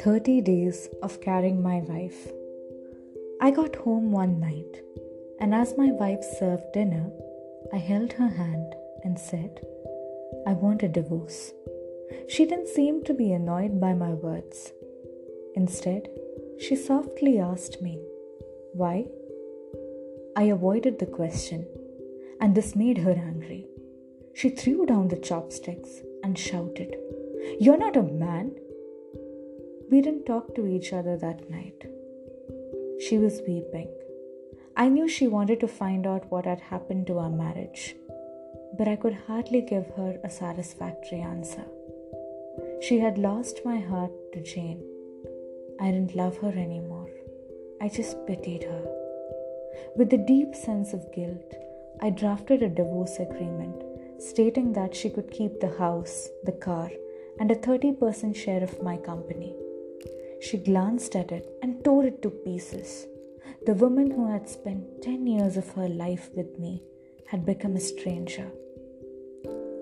Thirty days of carrying my wife. I got home one night, and as my wife served dinner, I held her hand and said, I want a divorce. She didn't seem to be annoyed by my words. Instead, she softly asked me, Why? I avoided the question, and this made her angry. She threw down the chopsticks and shouted, You're not a man. We didn't talk to each other that night. She was weeping. I knew she wanted to find out what had happened to our marriage, but I could hardly give her a satisfactory answer. She had lost my heart to Jane. I didn't love her anymore. I just pitied her. With a deep sense of guilt, I drafted a divorce agreement stating that she could keep the house, the car, and a 30% share of my company. She glanced at it and tore it to pieces. The woman who had spent 10 years of her life with me had become a stranger.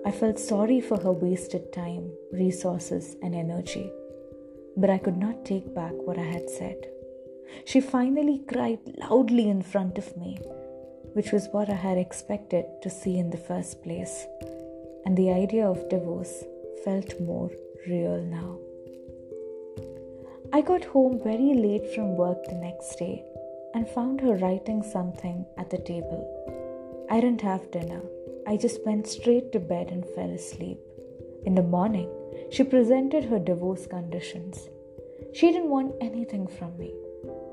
I felt sorry for her wasted time, resources, and energy, but I could not take back what I had said. She finally cried loudly in front of me, which was what I had expected to see in the first place, and the idea of divorce felt more real now. I got home very late from work the next day and found her writing something at the table. I didn't have dinner. I just went straight to bed and fell asleep. In the morning, she presented her divorce conditions. She didn't want anything from me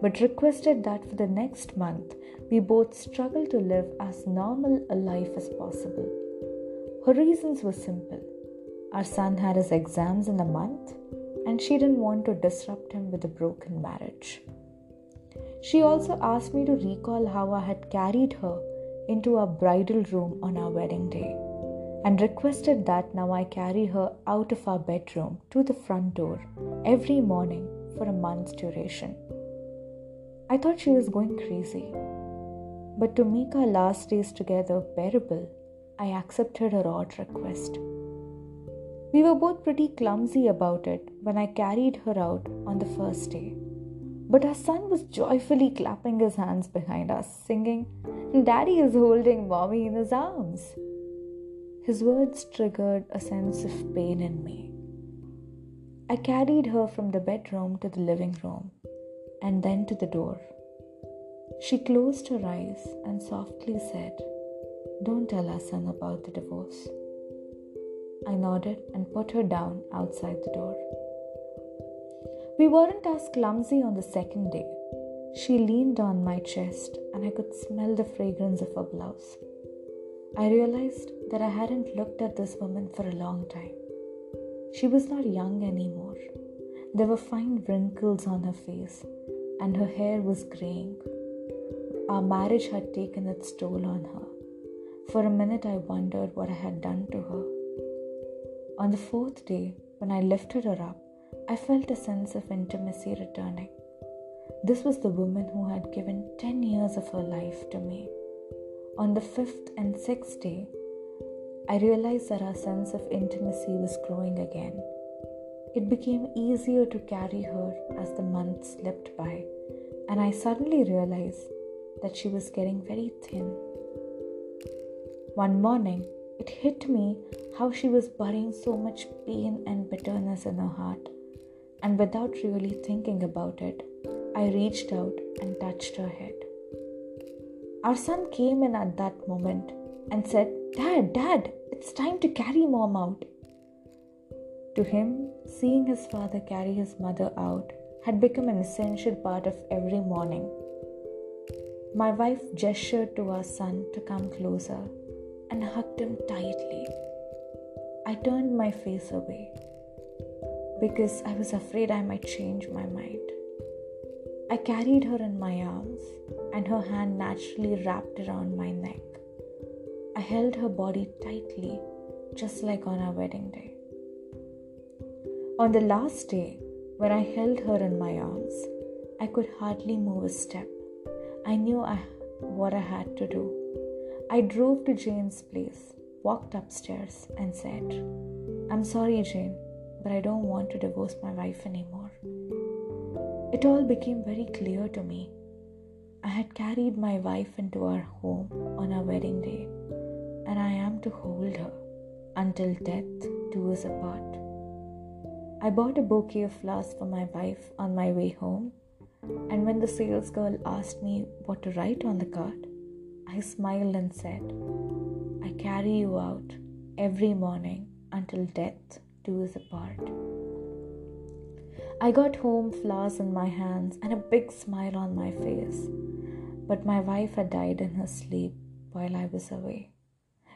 but requested that for the next month we both struggle to live as normal a life as possible. Her reasons were simple. Our son had his exams in a month, and she didn't want to disrupt him with a broken marriage. She also asked me to recall how I had carried her into our bridal room on our wedding day and requested that now I carry her out of our bedroom to the front door every morning for a month's duration. I thought she was going crazy. But to make our last days together bearable, I accepted her odd request. We were both pretty clumsy about it when I carried her out on the first day. But our son was joyfully clapping his hands behind us, singing, Daddy is holding mommy in his arms. His words triggered a sense of pain in me. I carried her from the bedroom to the living room and then to the door. She closed her eyes and softly said, Don't tell our son about the divorce. I nodded and put her down outside the door. We weren't as clumsy on the second day. She leaned on my chest and I could smell the fragrance of her blouse. I realized that I hadn't looked at this woman for a long time. She was not young anymore. There were fine wrinkles on her face and her hair was graying. Our marriage had taken its toll on her. For a minute, I wondered what I had done to her. On the fourth day, when I lifted her up, I felt a sense of intimacy returning. This was the woman who had given 10 years of her life to me. On the fifth and sixth day, I realized that our sense of intimacy was growing again. It became easier to carry her as the months slipped by, and I suddenly realized that she was getting very thin. One morning, it hit me how she was burying so much pain and bitterness in her heart, and without really thinking about it, I reached out and touched her head. Our son came in at that moment and said, Dad, Dad, it's time to carry mom out. To him, seeing his father carry his mother out had become an essential part of every morning. My wife gestured to our son to come closer and hugged him tightly. I turned my face away because I was afraid I might change my mind. I carried her in my arms, and her hand naturally wrapped around my neck. I held her body tightly, just like on our wedding day. On the last day, when I held her in my arms, I could hardly move a step. I knew I, what I had to do. I drove to Jane's place, walked upstairs, and said, I'm sorry, Jane, but I don't want to divorce my wife anymore. It all became very clear to me. I had carried my wife into our home on our wedding day, and I am to hold her until death do us apart. I bought a bouquet of flowers for my wife on my way home, and when the sales girl asked me what to write on the card, I smiled and said, I carry you out every morning until death do us apart. I got home, flowers in my hands, and a big smile on my face. But my wife had died in her sleep while I was away.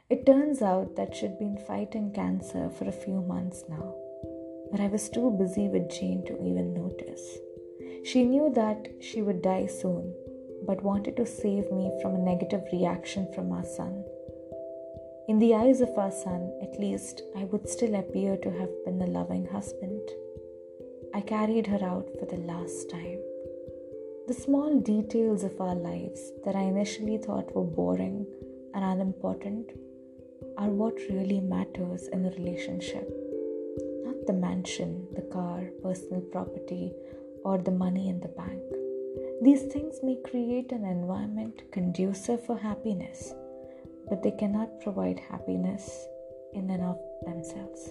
It turns out that she'd been fighting cancer for a few months now, but I was too busy with Jane to even notice. She knew that she would die soon, but wanted to save me from a negative reaction from our son. In the eyes of our son, at least, I would still appear to have been a loving husband. I carried her out for the last time. The small details of our lives that I initially thought were boring and unimportant are what really matters in a relationship. The mansion, the car, personal property, or the money in the bank. These things may create an environment conducive for happiness, but they cannot provide happiness in and of themselves.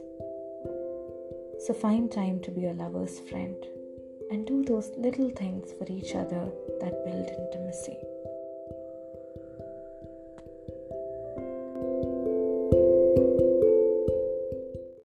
So find time to be a lover's friend and do those little things for each other that build intimacy.